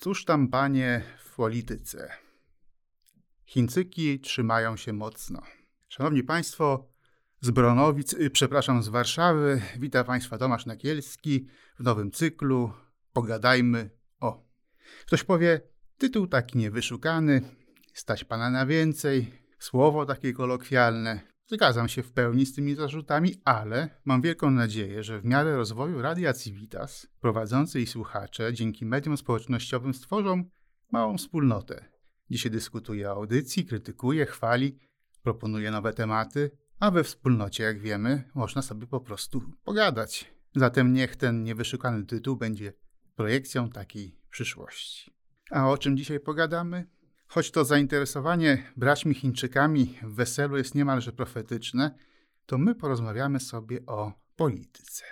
Cóż tam, panie, w polityce? Chińczyki trzymają się mocno. Szanowni Państwo, z Bronowic, y, przepraszam, z Warszawy, witam Państwa Tomasz Nakielski w nowym cyklu Pogadajmy o. Ktoś powie, tytuł taki niewyszukany, stać Pana na więcej, słowo takie kolokwialne. Zgadzam się w pełni z tymi zarzutami, ale mam wielką nadzieję, że w miarę rozwoju Radia Civitas prowadzący i słuchacze dzięki mediom społecznościowym stworzą małą wspólnotę, gdzie się dyskutuje o audycji, krytykuje, chwali, proponuje nowe tematy, a we wspólnocie, jak wiemy, można sobie po prostu pogadać. Zatem niech ten niewyszukany tytuł będzie projekcją takiej przyszłości. A o czym dzisiaj pogadamy? Choć to zainteresowanie braćmi Chińczykami w weselu jest niemalże profetyczne, to my porozmawiamy sobie o polityce.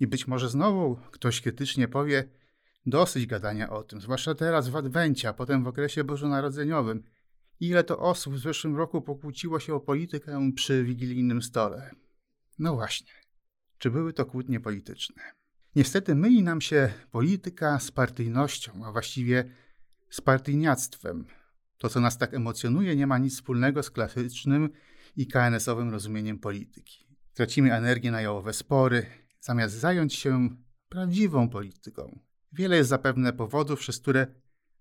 I być może znowu ktoś krytycznie powie, dosyć gadania o tym, zwłaszcza teraz w Adwencie, a potem w okresie bożonarodzeniowym. Ile to osób w zeszłym roku pokłóciło się o politykę przy wigilijnym stole? No właśnie, czy były to kłótnie polityczne? Niestety myli nam się polityka z partyjnością, a właściwie z partyjniactwem. To, co nas tak emocjonuje, nie ma nic wspólnego z klasycznym i KNS-owym rozumieniem polityki. Tracimy energię na jałowe spory, zamiast zająć się prawdziwą polityką. Wiele jest zapewne powodów, przez które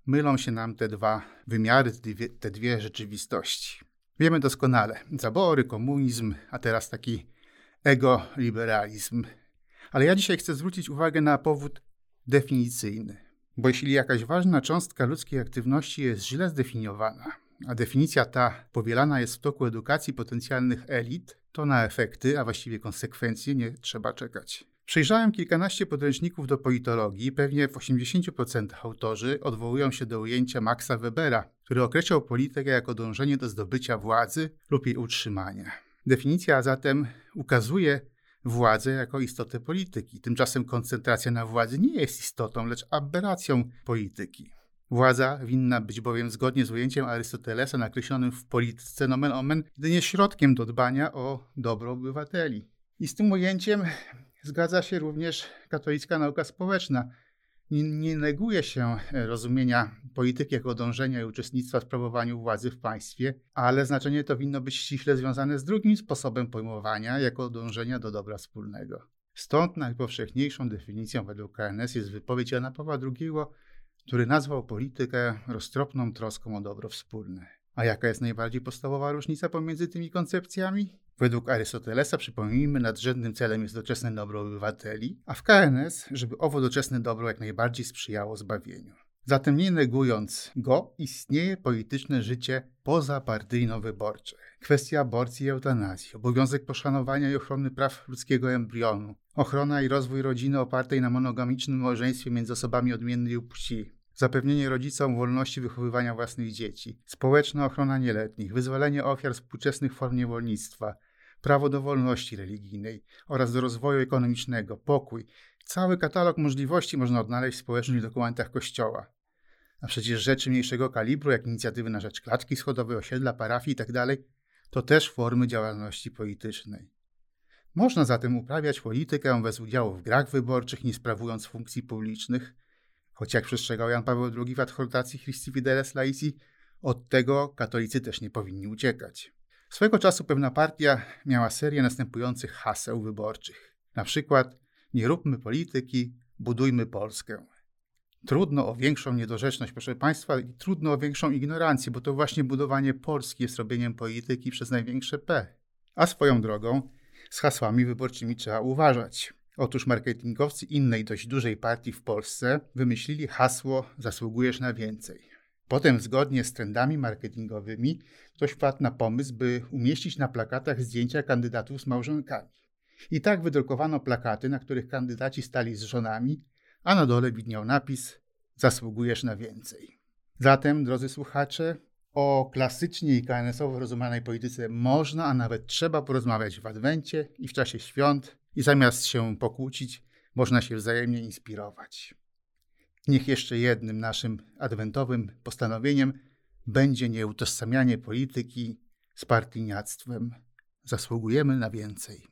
mylą się nam te dwa wymiary, te dwie, rzeczywistości. Wiemy doskonale, zabory, komunizm, a teraz taki ego-liberalizm. Ale ja dzisiaj chcę zwrócić uwagę na powód definicyjny. Bo jeśli jakaś ważna cząstka ludzkiej aktywności jest źle zdefiniowana, a definicja ta powielana jest w toku edukacji potencjalnych elit, to na efekty, a właściwie konsekwencje nie trzeba czekać. Przejrzałem kilkanaście podręczników do politologii pewnie w 80% autorzy odwołują się do ujęcia Maxa Webera, który określał politykę jako dążenie do zdobycia władzy lub jej utrzymania. Definicja zatem ukazuje władzę jako istotę polityki. Tymczasem koncentracja na władzy nie jest istotą, lecz aberracją polityki. Władza winna być bowiem zgodnie z ujęciem Arystotelesa nakreślonym w polityce nomen omen jedynie środkiem do dbania o dobro obywateli. I z tym ujęciem zgadza się również katolicka nauka społeczna, nie, nie neguje się e, rozumienia polityki jako dążenia i uczestnictwa w sprawowaniu władzy w państwie, ale znaczenie to winno być ściśle związane z drugim sposobem pojmowania, jako dążenia do dobra wspólnego. Stąd najpowszechniejszą definicją według KNS jest wypowiedź Jana Pawła II, który nazwał politykę roztropną troską o dobro wspólne. A jaka jest najbardziej podstawowa różnica pomiędzy tymi koncepcjami? Według Arystotelesa, przypomnijmy, nadrzędnym celem jest doczesne dobro obywateli, a w KNS, żeby owo doczesne dobro jak najbardziej sprzyjało zbawieniu. Zatem nie negując go, istnieje polityczne życie pozapartyjno-wyborcze. Kwestia aborcji i eutanazji, obowiązek poszanowania i ochrony praw ludzkiego embrionu, ochrona i rozwój rodziny opartej na monogamicznym małżeństwie między osobami odmiennej płci, zapewnienie rodzicom wolności wychowywania własnych dzieci, społeczna ochrona nieletnich, wyzwolenie ofiar współczesnych form niewolnictwa, prawo do wolności religijnej oraz do rozwoju ekonomicznego, pokój. Cały katalog możliwości można odnaleźć w społecznych dokumentach Kościoła. A przecież rzeczy mniejszego kalibru, jak inicjatywy na rzecz klatki schodowej, osiedla, parafii itd., tak to też formy działalności politycznej. Można zatem uprawiać politykę bez udziału w grach wyborczych, nie sprawując funkcji publicznych, choć jak przestrzegał Jan Paweł II w adhortacji Christi Fideles Laici, od tego katolicy też nie powinni uciekać. Swego czasu pewna partia miała serię następujących haseł wyborczych. Na przykład nie róbmy polityki, budujmy Polskę. Trudno o większą niedorzeczność, proszę Państwa, i trudno o większą ignorancję, bo to właśnie budowanie Polski jest robieniem polityki przez największe P. A swoją drogą, z hasłami wyborczymi trzeba uważać. Otóż marketingowcy innej dość dużej partii w Polsce wymyślili hasło Zasługujesz na więcej. Potem, zgodnie z trendami marketingowymi, ktoś wpadł na pomysł, by umieścić na plakatach zdjęcia kandydatów z małżonkami. I tak wydrukowano plakaty, na których kandydaci stali z żonami, a na dole widniał napis: Zasługujesz na więcej. Zatem, drodzy słuchacze, o klasycznie i KNS-owo rozumianej polityce można, a nawet trzeba porozmawiać w Adwencie i w czasie świąt, i zamiast się pokłócić, można się wzajemnie inspirować. Niech jeszcze jednym naszym adwentowym postanowieniem będzie nieutożsamianie polityki z partyjniactwem. Zasługujemy na więcej.